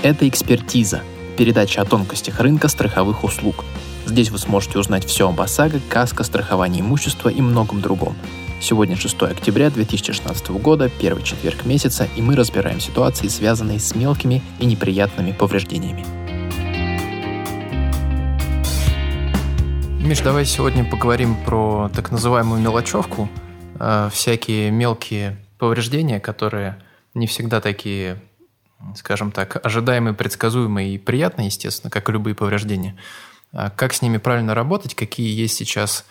Это «Экспертиза» – передача о тонкостях рынка страховых услуг. Здесь вы сможете узнать все об ОСАГО, КАСКО, страховании имущества и многом другом. Сегодня 6 октября 2016 года, первый четверг месяца, и мы разбираем ситуации, связанные с мелкими и неприятными повреждениями. Миш, давай сегодня поговорим про так называемую мелочевку, э, всякие мелкие повреждения, которые не всегда такие, скажем так, ожидаемые, предсказуемые и приятные, естественно, как и любые повреждения. А как с ними правильно работать, какие есть сейчас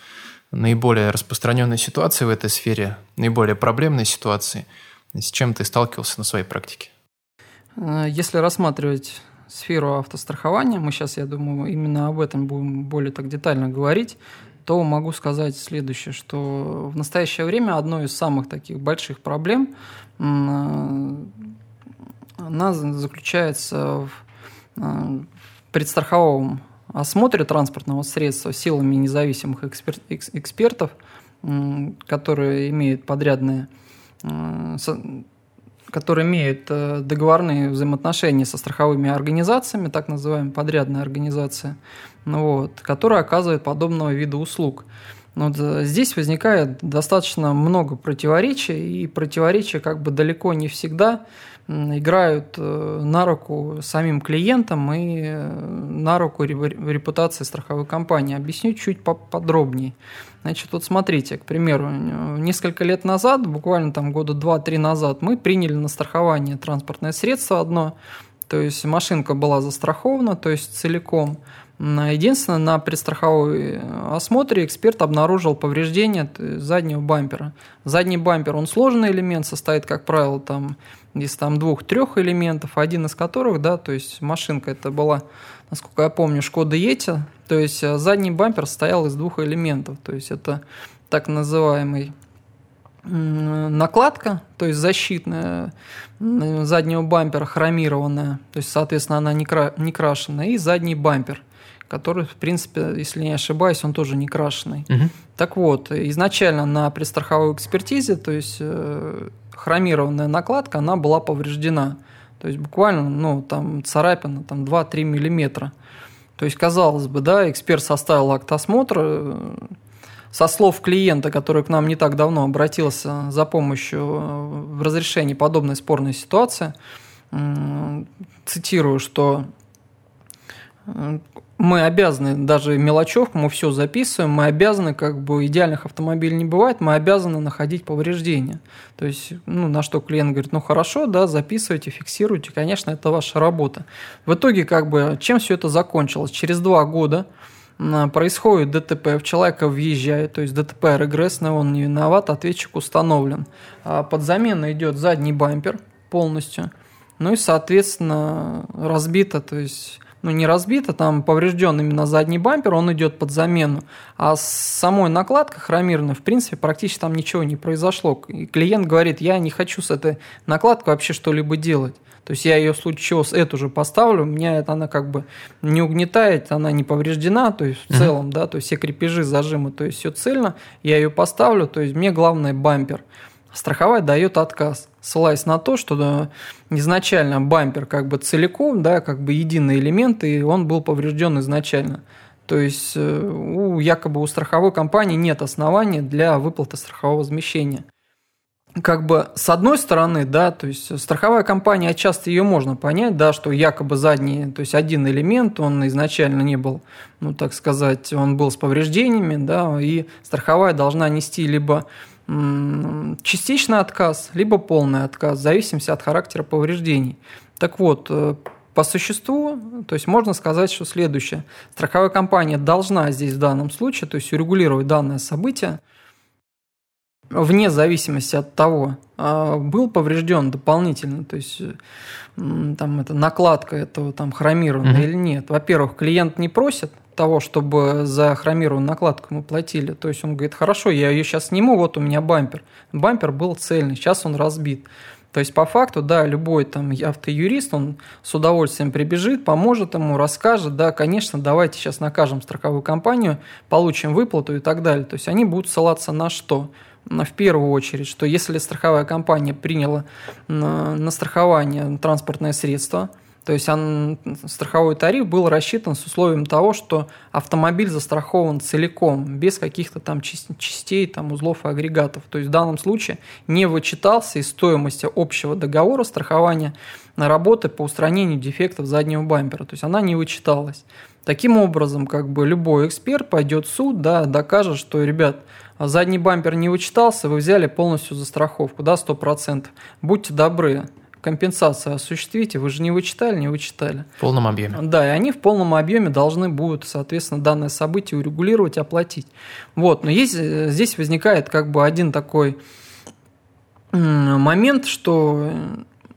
наиболее распространенные ситуации в этой сфере, наиболее проблемные ситуации, с чем ты сталкивался на своей практике? Э, если рассматривать сферу автострахования, мы сейчас, я думаю, именно об этом будем более так детально говорить, то могу сказать следующее, что в настоящее время одной из самых таких больших проблем она заключается в э, предстраховом осмотре транспортного средства силами независимых экспер экспертов, которые имеют подрядные э, которые имеют э, договорные взаимоотношения со страховыми организациями, так называемая подрядная организация, ну вот, которая оказывает подобного вида услуг. Вот здесь возникает достаточно много противоречий, и противоречия как бы далеко не всегда играют э, на руку самим клиентам и на руку репутации страховой компании. Объясню чуть поподробнее. Значит, вот смотрите, к примеру, несколько лет назад, буквально там года два-три назад, мы приняли на страхование транспортное средство одно, то есть машинка была застрахована, то есть целиком. Единственное, на предстраховой осмотре эксперт обнаружил повреждение заднего бампера. Задний бампер, он сложный элемент, состоит, как правило, там, из там, двух-трех элементов, один из которых, да, то есть машинка это была насколько я помню, Шкода Yeti. То есть э, задний бампер состоял из двух элементов. То есть это так называемый накладка, то есть защитная заднего бампера хромированная, то есть, соответственно, она не, кра не крашеная, и задний бампер, который, в принципе, если не ошибаюсь, он тоже не крашеный. Угу. Так вот, изначально на предстраховой экспертизе, то есть э, хромированная накладка, она была повреждена. То есть буквально, ну, там царапина, там 2-3 миллиметра. То есть, казалось бы, да, эксперт составил акт осмотра, э, со слов клиента, который к нам не так давно обратился за помощью э, в разрешении подобной спорной ситуации, цитирую, что мы обязаны, даже мелочевку, мы все записываем, мы обязаны, как бы идеальных автомобилей не бывает, мы обязаны находить повреждения. То есть, ну, на что клиент говорит, ну хорошо, да, записывайте, фиксируйте, конечно, это ваша работа. В итоге, как бы, чем все это закончилось? Через два года происходит ДТП, в человека въезжает, то есть ДТП регрессный, он не виноват, ответчик установлен. А под замену идет задний бампер полностью, ну и, соответственно, разбито, то есть ну, не разбито, там поврежден именно задний бампер, он идет под замену. А с самой накладкой хромированной, в принципе, практически там ничего не произошло. И клиент говорит, я не хочу с этой накладкой вообще что-либо делать. То есть я ее в случае чего с эту же поставлю, меня это она как бы не угнетает, она не повреждена, то есть в целом, да, то есть все крепежи, зажимы, то есть все цельно, я ее поставлю, то есть мне главное бампер. Страховая дает отказ, ссылаясь на то, что изначально бампер как бы целиком, да, как бы единый элемент, и он был поврежден изначально. То есть э, у якобы у страховой компании нет оснований для выплаты страхового возмещения. Как бы с одной стороны, да, то есть страховая компания, часто ее можно понять, да, что якобы задний, то есть один элемент, он изначально не был, ну так сказать, он был с повреждениями, да, и страховая должна нести либо частичный отказ, либо полный отказ, в зависимости от характера повреждений. Так вот, э, по существу, то есть можно сказать, что следующее. Страховая компания должна здесь в данном случае, то есть урегулировать данное событие, вне зависимости от того, а, был поврежден дополнительно, то есть там это накладка этого там хромированная mm-hmm. или нет. Во-первых, клиент не просит, того, чтобы за хромированную накладку мы платили. То есть он говорит, хорошо, я ее сейчас сниму, вот у меня бампер. Бампер был цельный, сейчас он разбит. То есть, по факту, да, любой там автоюрист, он с удовольствием прибежит, поможет ему, расскажет, да, конечно, давайте сейчас накажем страховую компанию, получим выплату и так далее. То есть, они будут ссылаться на что? В первую очередь, что если страховая компания приняла на страхование транспортное средство – То есть он, страховой тариф был рассчитан с условием того, что автомобиль застрахован целиком, без каких-то там частей, там, узлов и агрегатов. То есть в данном случае не вычитался из стоимости общего договора страхования на работы по устранению дефектов заднего бампера. То есть она не вычиталась. Таким образом, как бы любой эксперт пойдет в суд, да, докажет, что, ребят, задний бампер не вычитался, вы взяли полностью за страховку, да, 100%. Будьте добры, компенсацию осуществите, вы же не вычитали, не вычитали. В полном объеме. Да, и они в полном объеме должны будут, соответственно, данное событие урегулировать, оплатить. Вот, но есть, э, здесь возникает как бы один такой момент, что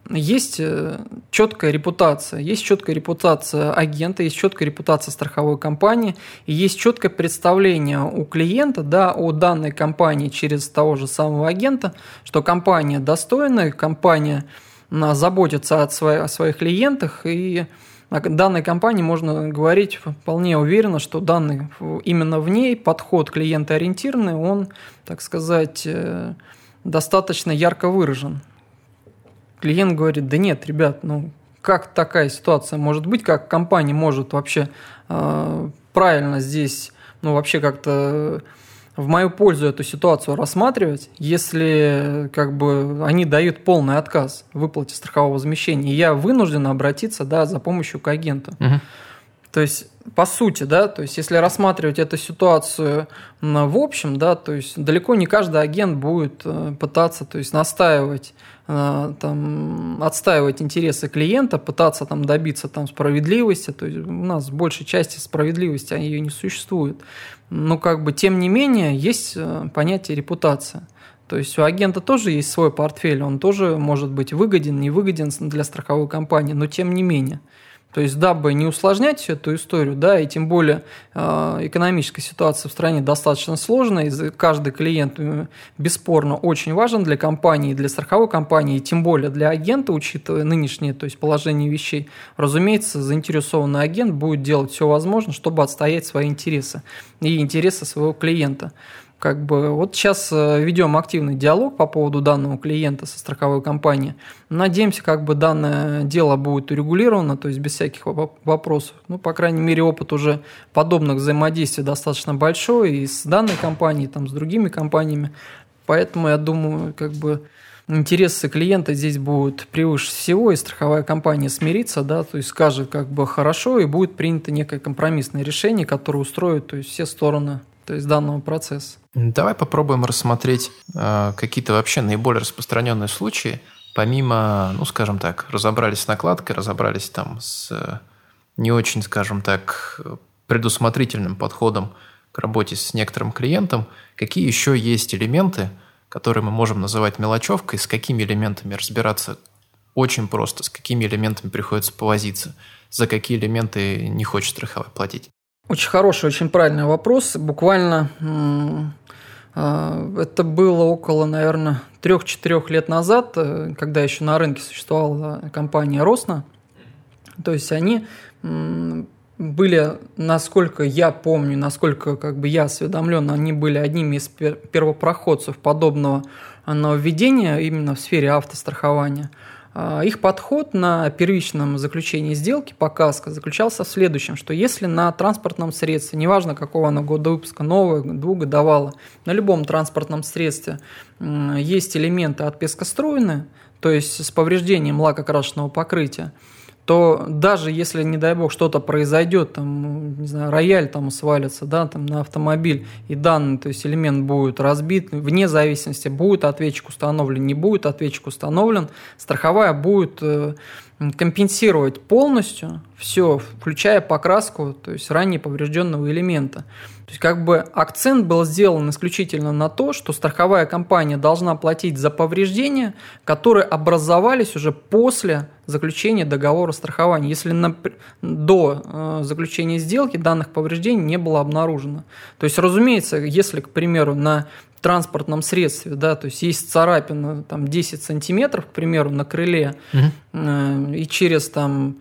есть э, четкая репутация, есть четкая репутация агента, есть четкая репутация страховой компании, и есть четкое представление у клиента да, о данной компании через того же самого агента, что компания достойная, компания заботится от своих, о своих клиентах, и о данной компании можно говорить вполне уверенно, что данный, именно в ней подход клиентоориентированный, он, так сказать, э, достаточно ярко выражен. Клиент говорит, да нет, ребят, ну как такая ситуация может быть, как компания может вообще э, правильно здесь, ну вообще как-то в мою пользу эту ситуацию рассматривать, если как бы они дают полный отказ в выплате страхового возмещения, и я вынужден обратиться да, за помощью к агенту. Угу. То есть, по сути, да, то есть, если рассматривать эту ситуацию в общем, да, то есть, далеко не каждый агент будет э, пытаться, то есть, настаивать, э, там, отстаивать интересы клиента, пытаться там добиться там справедливости, то есть, у нас в большей части справедливости ее не существует. Но, как бы, тем не менее, есть э, понятие репутация. То есть у агента тоже есть свой портфель, он тоже может быть выгоден, невыгоден для страховой компании, но тем не менее. То есть, дабы не усложнять всю эту историю, да, и тем более э, экономическая ситуация в стране достаточно сложная, и каждый клиент э, бесспорно очень важен для компании, для страховой компании, и тем более для агента, учитывая нынешнее то есть, положение вещей, разумеется, заинтересованный агент будет делать все возможное, чтобы отстоять свои интересы и интересы своего клиента. Как бы вот сейчас э, ведем активный диалог по поводу данного клиента со страховой компанией. Надеемся, как бы данное дело будет урегулировано, то есть без всяких вопросов. Ну, по крайней мере, опыт уже подобных взаимодействий достаточно большой и с данной компанией, там, с другими компаниями. Поэтому я думаю, как бы интересы клиента здесь будут превыше всего, и страховая компания смирится, да, то есть скажет как бы хорошо, и будет принято некое компромиссное решение, которое устроит то есть, все стороны то есть данного процесса. Давай попробуем рассмотреть э, какие-то вообще наиболее распространенные случаи, помимо, ну, скажем так, разобрались с накладкой, разобрались там с э, не очень, скажем так, предусмотрительным подходом к работе с некоторым клиентом, какие еще есть элементы, которые мы можем называть мелочевкой, с какими элементами разбираться очень просто, с какими элементами приходится повозиться, за какие элементы не хочет страховой платить. Очень хороший, очень правильный вопрос. Буквально а, это было около, наверное, трех-четырех лет назад, э, когда еще на рынке существовала компания Росна. То есть они были, насколько я помню, насколько как бы я осведомлен, они были одними из первопроходцев подобного нововведения именно в сфере автострахования. А, их подход на первичном заключении сделки по КАСКО заключался в следующем, что если на транспортном средстве, неважно какого оно года выпуска, новое, двухгодовало, на любом транспортном средстве есть элементы от пескоструйны, то есть с повреждением лакокрашенного покрытия, то даже если, не дай бог, что-то произойдет, там, не знаю, рояль там свалится, да, там на автомобиль, и данный, то есть элемент будет разбит, вне зависимости, будет ответчик установлен, не будет ответчик установлен, страховая будет э, компенсировать полностью все, включая покраску, то есть ранее поврежденного элемента. То есть как бы акцент был сделан исключительно на то, что страховая компания должна платить за повреждения, которые образовались уже после заключения договора страхования, если на, до э, заключения сделки данных повреждений не было обнаружено. То есть, разумеется, если, к примеру, на транспортном средстве, да, то есть есть царапина там 10 сантиметров, к примеру, на крыле, угу. э, и через там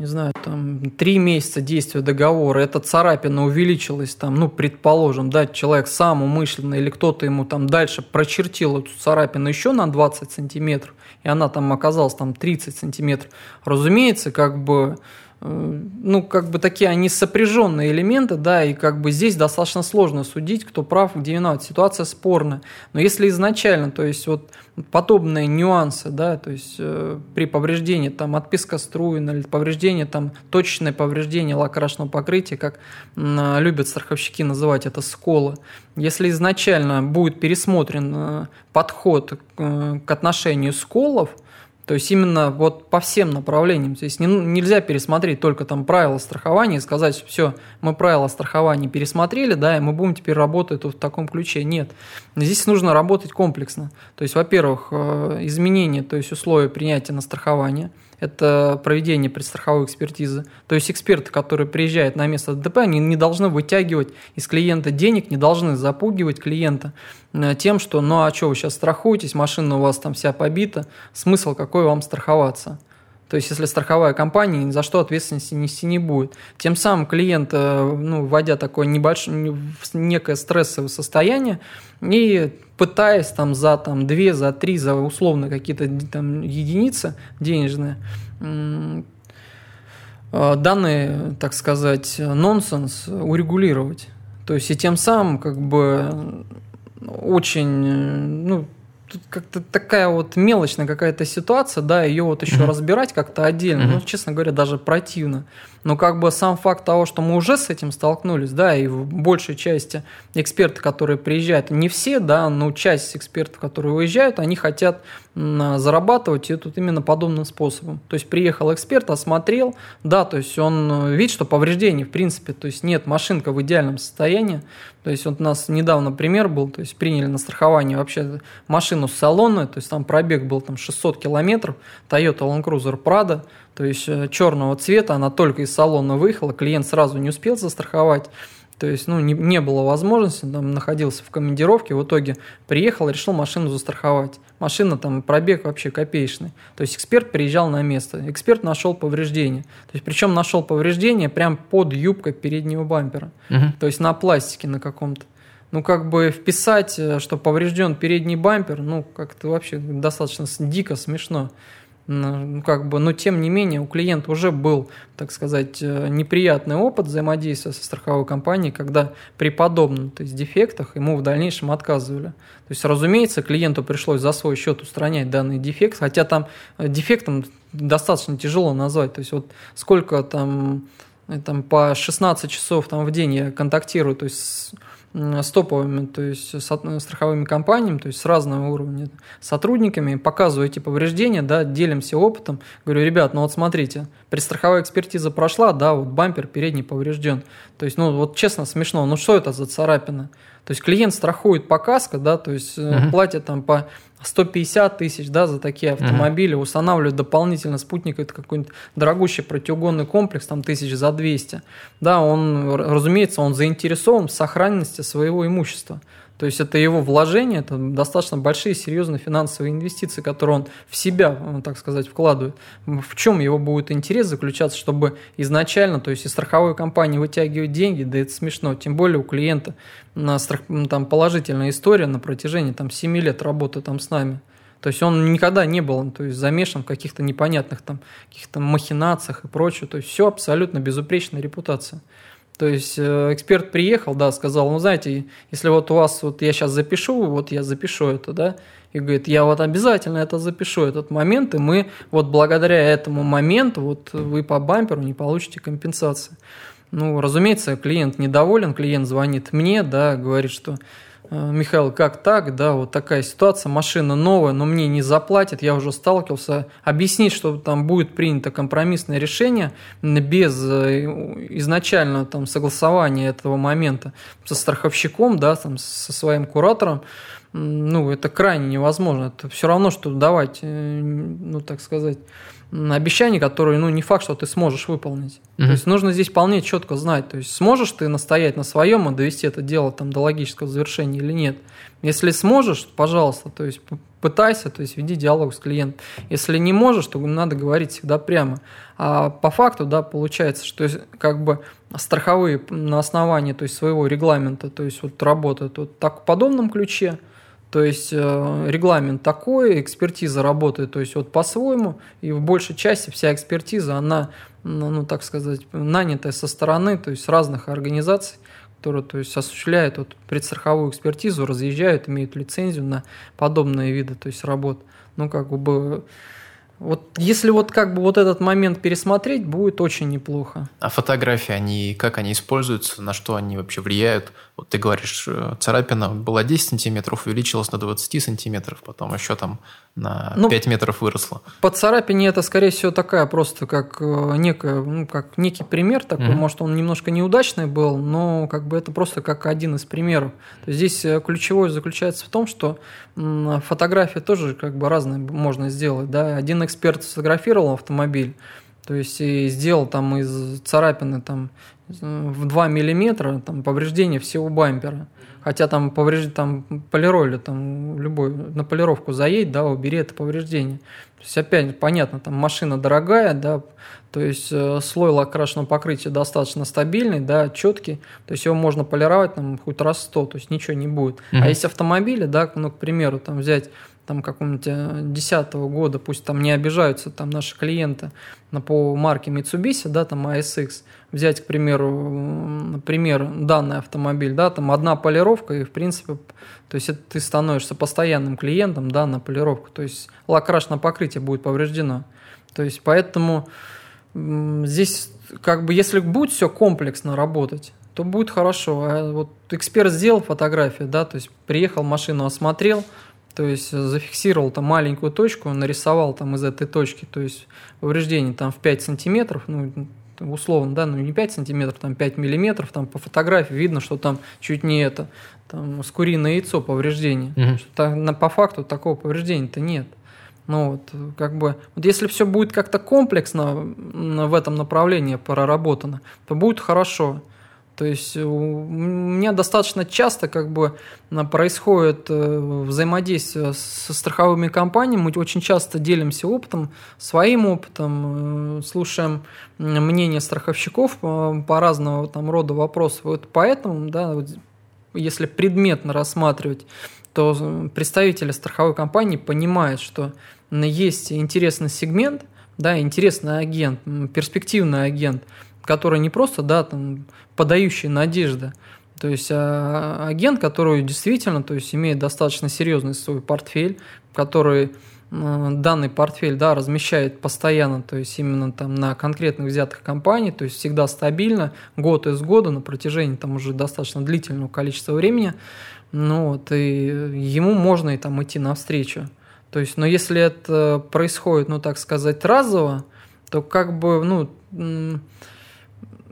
не знаю, там, три месяца действия договора, эта царапина увеличилась, там, ну, предположим, да, человек сам умышленно или кто-то ему там дальше прочертил эту царапину еще на 20 сантиметров, и она там оказалась там 30 сантиметров, разумеется, как бы ну, как бы такие они сопряженные элементы, да, и как бы здесь достаточно сложно судить, кто прав, где виноват. Ситуация спорная. Но если изначально, то есть вот подобные нюансы, да, то есть э, при повреждении там отписка струен или повреждение там точечное повреждение лакрашного покрытия, как э, любят страховщики называть это сколы, если изначально будет пересмотрен э, подход к, к отношению сколов, то есть именно вот по всем направлениям. То есть не, нельзя пересмотреть только там правила страхования и сказать, все, мы правила страхования пересмотрели, да, и мы будем теперь работать в таком ключе. Нет. Здесь нужно работать комплексно. То есть, во-первых, э, изменение, то есть условия принятия на страхование – это проведение предстраховой экспертизы. То есть эксперты, которые приезжают на место ДТП, они не должны вытягивать из клиента денег, не должны запугивать клиента э, тем, что ну а что вы сейчас страхуетесь, машина у вас там вся побита, смысл какой вам страховаться. То есть, если страховая компания ни за что ответственности нести не будет. Тем самым клиент, э, ну, вводя такое небольшое, некое стрессовое состояние и пытаясь там за там, 2, за 3, за условно какие-то там единицы денежные, э, данный, так сказать, нонсенс урегулировать. То есть, и тем самым как бы очень, э, ну, тут как-то такая вот мелочная какая-то ситуация, да, ее вот еще mm-hmm. разбирать как-то отдельно, mm-hmm. ну, честно говоря, даже противно. Но как бы сам факт того, что мы уже с этим столкнулись, да, и в большей части эксперты, которые приезжают, не все, да, но часть экспертов, которые уезжают, они хотят зарабатывать и тут именно подобным способом. То есть приехал эксперт, осмотрел, да, то есть он видит, что повреждений в принципе, то есть нет, машинка в идеальном состоянии. То есть вот у нас недавно пример был, то есть приняли на страхование вообще машину салонную, то есть там пробег был там 600 километров, Toyota Land Cruiser Prado, то есть э, черного цвета, она только из салона выехала, клиент сразу не успел застраховать, то есть, ну, не, не было возможности, там, находился в командировке, в итоге приехал, решил машину застраховать. Машина там, пробег вообще копеечный. То есть, эксперт приезжал на место, эксперт нашел повреждение. То есть, причем нашел повреждение прямо под юбкой переднего бампера. Угу. То есть, на пластике на каком-то. Ну, как бы вписать, э, что поврежден передний бампер, ну, как-то вообще достаточно дико смешно. Ну, как бы, но тем не менее у клиента уже был, так сказать, э, неприятный опыт взаимодействия со страховой компанией, когда при подобных то есть, дефектах ему в дальнейшем отказывали. То есть, разумеется, клиенту пришлось за свой счет устранять данный дефект, хотя там э, дефектом достаточно тяжело назвать. То есть, вот сколько там, э, там по 16 часов там, в день я контактирую, то есть с топовыми, то есть с страховыми компаниями, то есть с разного уровня сотрудниками, показываю эти повреждения, да, делимся опытом. Говорю, ребят, ну вот смотрите, предстраховая экспертиза прошла, да, вот бампер передний поврежден. То есть, ну вот честно смешно, ну что это за царапина? То есть клиент страхует по каско, да, то есть угу. платит там по 150 тысяч да, за такие автомобили, угу. устанавливают дополнительно спутник, это какой-нибудь дорогущий противоугонный комплекс, там тысяч за 200. Да, он, разумеется, он заинтересован в сохранности своего имущества. То есть это его вложение, это достаточно большие, серьезные финансовые инвестиции, которые он в себя, так сказать, вкладывает. В чем его будет интерес заключаться, чтобы изначально, то есть из страховой компании вытягивать деньги, да это смешно, тем более у клиента на страх, там положительная история на протяжении там 7 лет работы там с нами. То есть он никогда не был то есть, замешан в каких-то непонятных там каких-то махинациях и прочее. То есть все абсолютно безупречная репутация. То есть э, эксперт приехал, да, сказал, ну, знаете, если вот у вас, вот я сейчас запишу, вот я запишу это, да, и говорит, я вот обязательно это запишу, этот момент, и мы вот благодаря этому моменту, вот вы по бамперу не получите компенсации. Ну, разумеется, клиент недоволен, клиент звонит мне, да, говорит, что Михаил, как так, да, вот такая ситуация, машина новая, но мне не заплатят, я уже сталкивался, объяснить, что там будет принято компромиссное решение без э, изначального там согласования этого момента со страховщиком, да, там, со своим куратором, ну, это крайне невозможно. Это все равно, что давать, э, ну, так сказать, обещания, которые, ну, не факт, что ты сможешь выполнить. Mm-hmm. То есть нужно здесь вполне четко знать, то есть сможешь ты настоять на своем и довести это дело там до логического завершения или нет. Если сможешь, пожалуйста, то есть пытайся, то есть веди диалог с клиентом. Если не можешь, то надо говорить всегда прямо. А по факту, да, получается, что как бы страховые на основании то есть, своего регламента, то есть вот работают вот так в подобном ключе, то есть э, регламент такой, экспертиза работает, то есть вот по-своему, и в большей части вся экспертиза, она, ну, ну так сказать, нанятая со стороны, то есть разных организаций, которые то есть, осуществляют вот, предстраховую экспертизу, разъезжают, имеют лицензию на подобные виды то есть, работ. Ну, как бы вот если вот как бы вот этот момент пересмотреть, будет очень неплохо. А фотографии, они как они используются, на что они вообще влияют? Вот ты говоришь, э, царапина была 10 сантиметров, увеличилась на 20 сантиметров, потом еще там на ну, 5 метров выросла. По царапине это, скорее всего, такая просто как э, некая, ну, как некий пример такой, mm-hmm. может, он немножко неудачный был, но как бы это просто как один из примеров. То есть здесь э, ключевое заключается в том, что фотография тоже как бы разные можно сделать. Да? Один эксперт сфотографировал автомобиль, то есть и сделал там из царапины там в 2 миллиметра там, повреждение всего бампера. Хотя там повреждение, там полироли, там любой, на полировку заедь, да, убери это повреждение. То есть опять понятно, там машина дорогая, да, то есть э, слой лакрашенного покрытия достаточно стабильный, да, четкий, то есть его можно полировать там хоть раз сто, то есть ничего не будет. Mm-hmm. А если автомобили, да, ну, к примеру, там взять там какого-нибудь 10 года, пусть там не обижаются там наши клиенты по марке Mitsubishi, да, там ASX, взять, к примеру, например, данный автомобиль, да, там одна полировка, и, в принципе, то есть это ты становишься постоянным клиентом, да, на полировку, то есть лакрашное покрытие будет повреждено. То есть поэтому здесь как бы если будет все комплексно работать, то будет хорошо. А вот эксперт сделал фотографию, да, то есть приехал, машину осмотрел, то есть зафиксировал там маленькую точку, нарисовал там из этой точки, то есть повреждение там в 5 сантиметров, ну, условно, да, ну не 5 сантиметров, там 5 миллиметров, там по фотографии видно, что там чуть не это, там с куриное яйцо повреждение. Угу. Что там, по факту такого повреждения-то нет. Ну вот, как бы, вот если все будет как-то комплексно в этом направлении проработано, то будет хорошо. То есть у меня достаточно часто как бы происходит э, взаимодействие со страховыми компаниями. Мы очень часто делимся опытом, своим опытом, э, слушаем мнение страховщиков по разного там рода вопросов. Вот поэтому, да, вот, если предметно рассматривать, то представители страховой компании понимают, что есть интересный сегмент, да, интересный агент, перспективный агент – который не просто, да, там, подающий надежды, то есть а, агент, который действительно то есть, имеет достаточно серьезный свой портфель, который данный портфель да, размещает постоянно, то есть именно там на конкретных взятых компаний, то есть всегда стабильно, год из года на протяжении там уже достаточно длительного количества времени, ну вот, и ему можно и там идти навстречу. То есть, но если это происходит, ну так сказать, разово, то как бы, ну,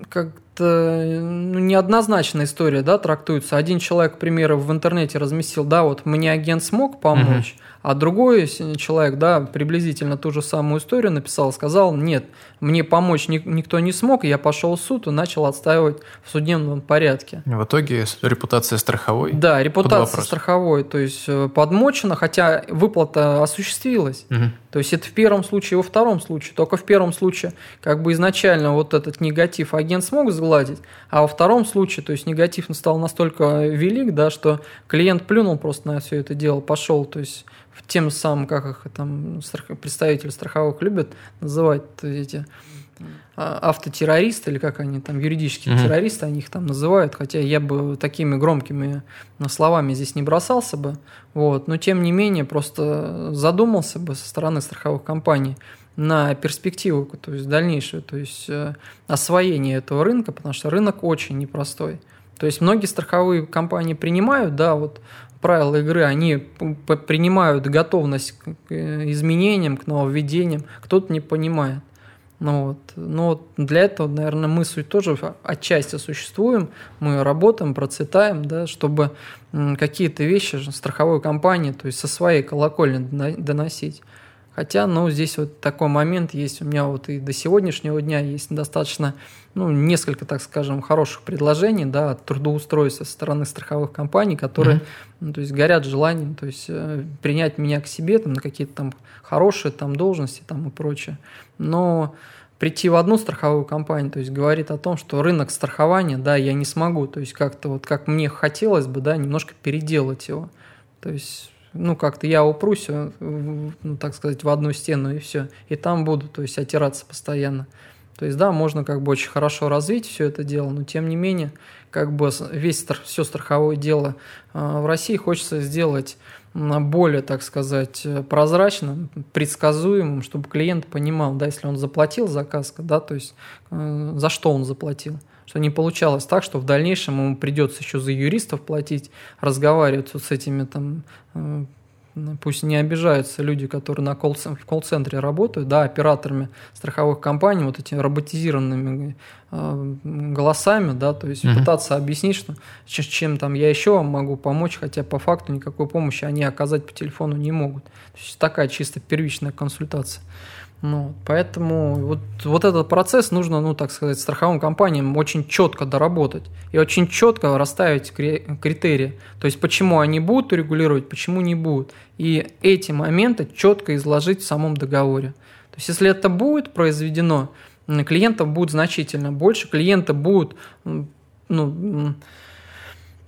как-то ну, неоднозначная история, да, трактуется. Один человек, к примеру, в интернете разместил, да, вот мне агент смог помочь, угу. А другой человек, да, приблизительно ту же самую историю написал, сказал, нет, мне помочь никто не смог, я пошел в суд и начал отстаивать в судебном порядке. В итоге репутация страховой? Да, репутация страховой, то есть э, подмочена, хотя выплата осуществилась. Угу. То есть это в первом случае и во втором случае. Только в первом случае как бы изначально вот этот негатив агент смог сгладить, а во втором случае, то есть негатив стал настолько велик, да, что клиент плюнул просто на все это дело, пошел, то есть тем самым, как их там представители страховых любят называть эти автотеррористы, или как они там, юридические mm-hmm. террористы, они их там называют, хотя я бы такими громкими словами здесь не бросался бы, вот, но тем не менее просто задумался бы со стороны страховых компаний на перспективу, то есть дальнейшее, то есть э, освоение этого рынка, потому что рынок очень непростой. То есть многие страховые компании принимают, да, вот правила игры, они принимают готовность к э, изменениям, к нововведениям, кто-то не понимает. Ну вот. Но вот для этого, наверное, мы суть тоже отчасти существуем, мы работаем, процветаем, да, чтобы какие-то вещи страховой компании, то есть со своей колокольни доносить. Хотя, ну, здесь вот такой момент есть у меня вот и до сегодняшнего дня есть достаточно, ну, несколько, так скажем, хороших предложений, да, от трудоустройства со стороны страховых компаний, которые, mm-hmm. ну, то есть, горят желанием, то есть, э, принять меня к себе там на какие-то там хорошие там должности там и прочее. Но прийти в одну страховую компанию, то есть говорит о том, что рынок страхования, да, я не смогу, то есть как-то вот как мне хотелось бы, да, немножко переделать его. То есть, ну, как-то я упрусь, э, ну, так сказать, в одну стену и все, и там буду, то есть отираться постоянно. То есть, да, можно как бы очень хорошо развить все это дело, но тем не менее, как бы весь все страховое дело э, в России хочется сделать более, так сказать, прозрачным, предсказуемым, чтобы клиент понимал, да, если он заплатил за каско, да, то есть э, за что он заплатил. Что не получалось так, что в дальнейшем ему придется еще за юристов платить, разговаривать вот с этими там пусть не обижаются люди, которые на колл в колл-центре работают, да, операторами страховых компаний, вот этими роботизированными э, голосами, да, то есть mm-hmm. пытаться объяснить, что чем там я еще могу помочь, хотя по факту никакой помощи они оказать по телефону не могут. То есть такая чисто первичная консультация. Ну, поэтому вот, вот этот процесс нужно, ну, так сказать, страховым компаниям очень четко доработать и очень четко расставить критерии. То есть, почему они будут регулировать, почему не будут. И эти моменты четко изложить в самом договоре. То есть, если это будет произведено, клиентов будет значительно больше, клиенты будут ну,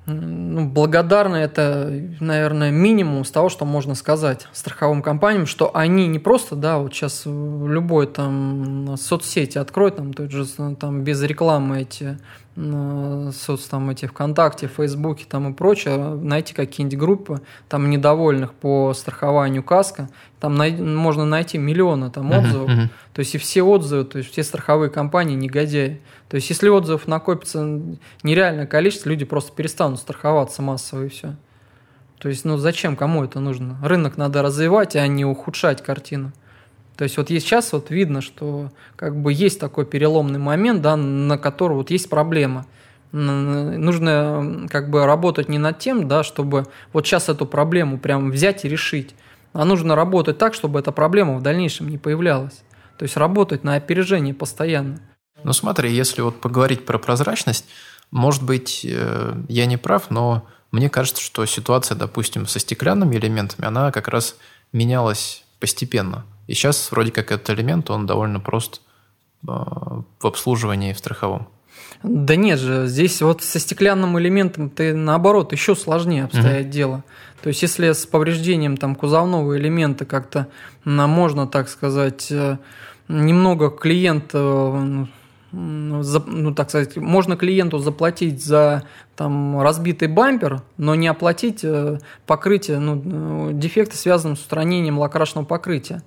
ну, благодарны это, наверное, минимум с того, что можно сказать страховым компаниям, что они не просто, да, вот сейчас любой там соцсети откроет, там, тот же, там, без рекламы эти соц, там, эти ВКонтакте, Фейсбуке там и прочее, найти какие-нибудь группы там недовольных по страхованию каска, там най- можно найти миллионы там отзывов, uh-huh, uh-huh. то есть и все отзывы, то есть все страховые компании негодяи. То есть если отзывов накопится нереальное количество, люди просто перестанут страховаться массово и все. То есть, ну зачем, кому это нужно? Рынок надо развивать, а не ухудшать картину. То есть вот сейчас вот видно, что как бы есть такой переломный момент, да, на который вот есть проблема. Нужно как бы работать не над тем, да, чтобы вот сейчас эту проблему прям взять и решить, а нужно работать так, чтобы эта проблема в дальнейшем не появлялась. То есть работать на опережение постоянно. Ну смотри, если вот поговорить про прозрачность, может быть, э, я не прав, но мне кажется, что ситуация, допустим, со стеклянными элементами, она как раз менялась постепенно. И сейчас вроде как этот элемент, он довольно прост а, в обслуживании в страховом. Да нет же, здесь вот со стеклянным элементом ты наоборот еще сложнее обстоит угу. дело. То есть если с повреждением там кузовного элемента как-то можно, так сказать, э, немного клиент ну, ну, так сказать, можно клиенту заплатить за там, разбитый бампер, но не оплатить э, покрытие, ну, дефекты, связанные с устранением лакрашного покрытия.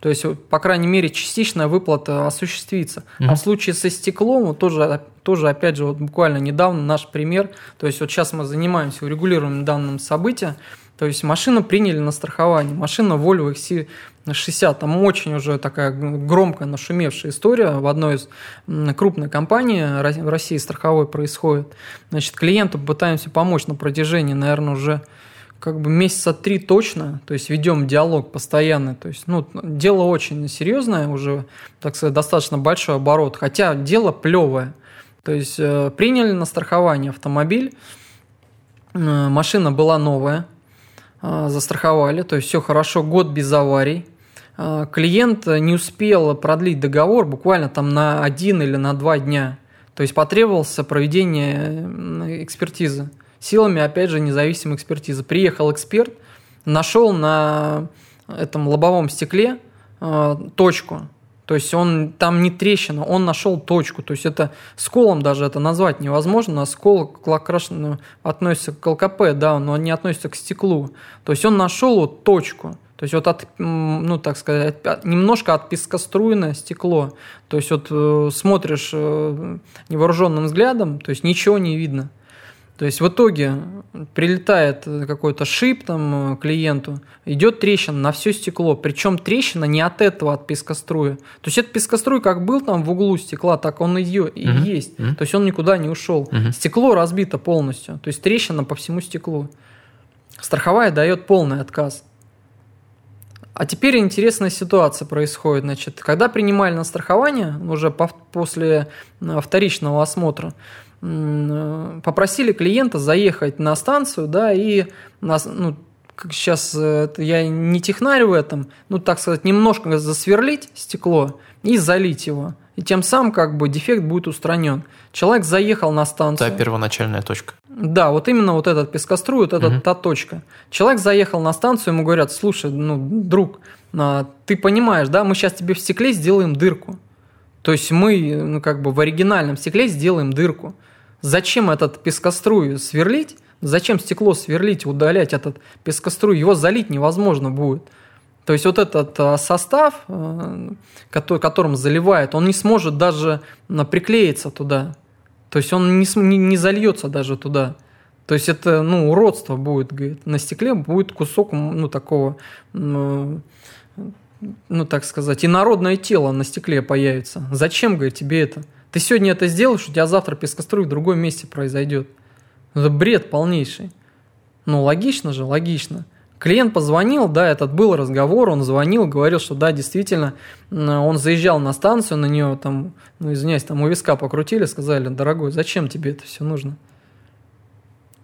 То есть, по крайней мере, частичная выплата осуществится. Mm-hmm. А в случае со стеклом, вот тоже, тоже, опять же, вот буквально недавно наш пример, то есть вот сейчас мы занимаемся урегулированием данного события, то есть машину приняли на страхование, машина Volvo XC60, там очень уже такая громкая, нашумевшая история. В одной из крупной компаний в России страховой происходит. Значит, клиенту пытаемся помочь на протяжении, наверное, уже как бы месяца три точно, то есть ведем диалог постоянно, то есть, ну, дело очень серьезное уже, так сказать, достаточно большой оборот, хотя дело плевое. То есть э, приняли на страхование автомобиль, э, машина была новая, застраховали, то есть все хорошо, год без аварий. Э, клиент не успел продлить договор буквально там на один или на два дня, то есть потребовался проведение экспертизы силами, опять же, независимой экспертизы. Приехал эксперт, нашел на этом лобовом стекле э, точку. То есть он там не трещина, он нашел точку. То есть это сколом даже это назвать невозможно. А скол к лакрашенному относится к ЛКП, да, но не относится к стеклу. То есть он нашел вот точку. То есть вот от, ну так сказать, немножко от пескоструйное стекло. То есть вот э, смотришь э, невооруженным взглядом, то есть ничего не видно. То есть в итоге прилетает какой-то шип там клиенту, идет трещина на все стекло, причем трещина не от этого, от пескоструя. То есть этот пескоструй как был там в углу стекла, так он ее и uh-huh. есть. Uh-huh. То есть он никуда не ушел. Uh-huh. Стекло разбито полностью, то есть трещина по всему стеклу. Страховая дает полный отказ. А теперь интересная ситуация происходит. Значит, когда принимали на страхование, уже по, после э, вторичного осмотра, э, попросили клиента заехать на станцию, да, и нас, ну, как сейчас это, я не технарь в этом, ну, так сказать, немножко засверлить стекло и залить его. И тем самым как бы дефект будет устранен. Человек заехал на станцию. Та первоначальная точка. Да, вот именно вот этот пескоструй, вот эта угу. та точка. Человек заехал на станцию, ему говорят, слушай, ну, друг, а, ты понимаешь, да, мы сейчас тебе в стекле сделаем дырку. То есть мы, ну, как бы в оригинальном стекле сделаем дырку. Зачем этот пескоструй сверлить? Зачем стекло сверлить, удалять этот пескоструй? Его залить невозможно будет. То есть вот этот а, состав, а, которым заливает, он не сможет даже приклеиться туда. То есть он не, не зальется даже туда. То есть это, ну, уродство будет, говорит. На стекле будет кусок, ну, такого, ну, ну, так сказать, инородное тело на стекле появится. Зачем, говорит, тебе это? Ты сегодня это сделаешь, у тебя завтра пескоструй в другом месте произойдет. Это бред полнейший. Ну, логично же, логично. Клиент позвонил, да, этот был разговор, он звонил, говорил, что да, действительно, он заезжал на станцию, на нее там, ну, извиняюсь, там у виска покрутили, сказали, дорогой, зачем тебе это все нужно?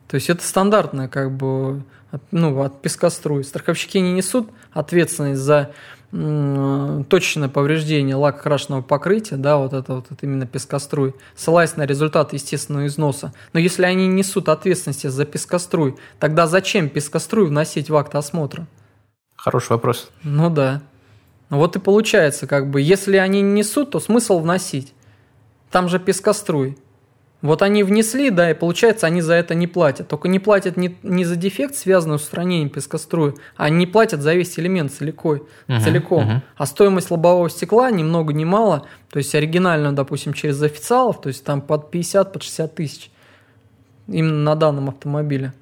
То есть это стандартное, как бы, ну, от пескоструй. Страховщики не несут ответственность за точечное повреждение лакокрашенного покрытия, да, вот это вот это именно пескоструй, ссылаясь на результат естественного износа. Но если они несут ответственность за пескоструй, тогда зачем пескоструй вносить в акт осмотра? Хороший вопрос. Ну да. Вот и получается, как бы, если они не несут, то смысл вносить. Там же пескоструй. Вот они внесли, да, и получается, они за это не платят. Только не платят не, не за дефект, связанный с устранением пескоструя, а они платят за весь элемент целикой, uh-huh, целиком. Uh-huh. А стоимость лобового стекла ни много ни мало, то есть оригинально, допустим, через официалов, то есть там под 50, под 60 тысяч именно на данном автомобиле.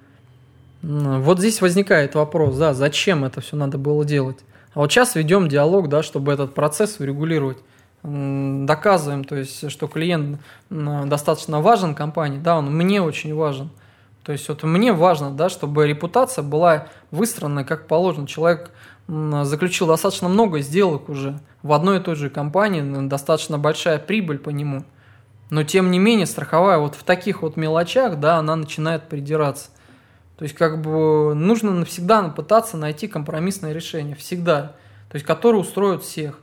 Вот здесь возникает вопрос, да, зачем это все надо было делать. А вот сейчас ведем диалог, да, чтобы этот процесс урегулировать доказываем, то есть, что клиент достаточно важен компании, да, он мне очень важен. То есть вот мне важно, да, чтобы репутация была выстроена как положено. Человек заключил достаточно много сделок уже в одной и той же компании, достаточно большая прибыль по нему. Но тем не менее страховая вот в таких вот мелочах, да, она начинает придираться. То есть как бы нужно всегда пытаться найти компромиссное решение, всегда, то есть которое устроит всех.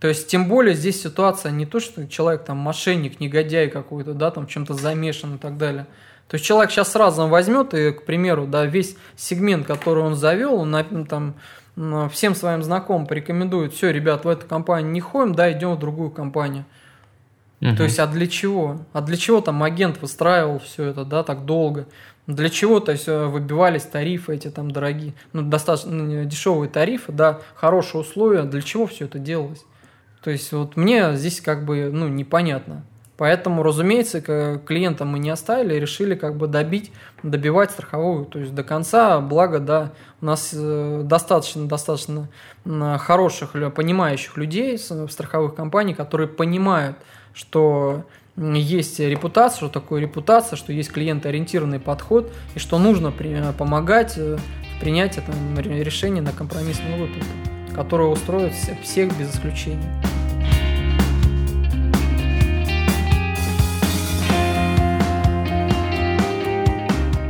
То есть, тем более здесь ситуация не то, что человек там мошенник, негодяй какой-то, да, там чем-то замешан и так далее. То есть человек сейчас сразу возьмет и, к примеру, да, весь сегмент, который он завел, он ну, там всем своим знакомым порекомендует, все, ребят, в эту компанию не ходим, да, идем в другую компанию. Угу. То есть, а для чего? А для чего там агент выстраивал все это, да, так долго? Для чего, то есть, э, выбивались тарифы эти там дорогие, ну, достаточно ну, дешевые тарифы, да, хорошие условия, для чего все это делалось? То есть вот мне здесь как бы ну, непонятно. Поэтому, разумеется, клиента мы не оставили, решили как бы добить, добивать страховую, то есть до конца, благо, да, у нас э, достаточно, достаточно хороших, понимающих людей в страховых компаниях, которые понимают, что есть репутация, что такое репутация, что есть клиентоориентированный подход, и что нужно помогать э, в принятии там, решения на компромиссную выплату, которая устроит всех без исключения.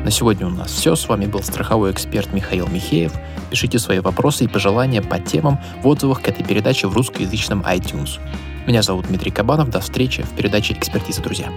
На сегодня у нас все. С вами был страховой эксперт Михаил Михеев. Пишите свои вопросы и пожелания по темам в отзывах к этой передаче в русскоязычном iTunes. Меня зовут Дмитрий Кабанов. До встречи в передаче «Экспертиза, друзья».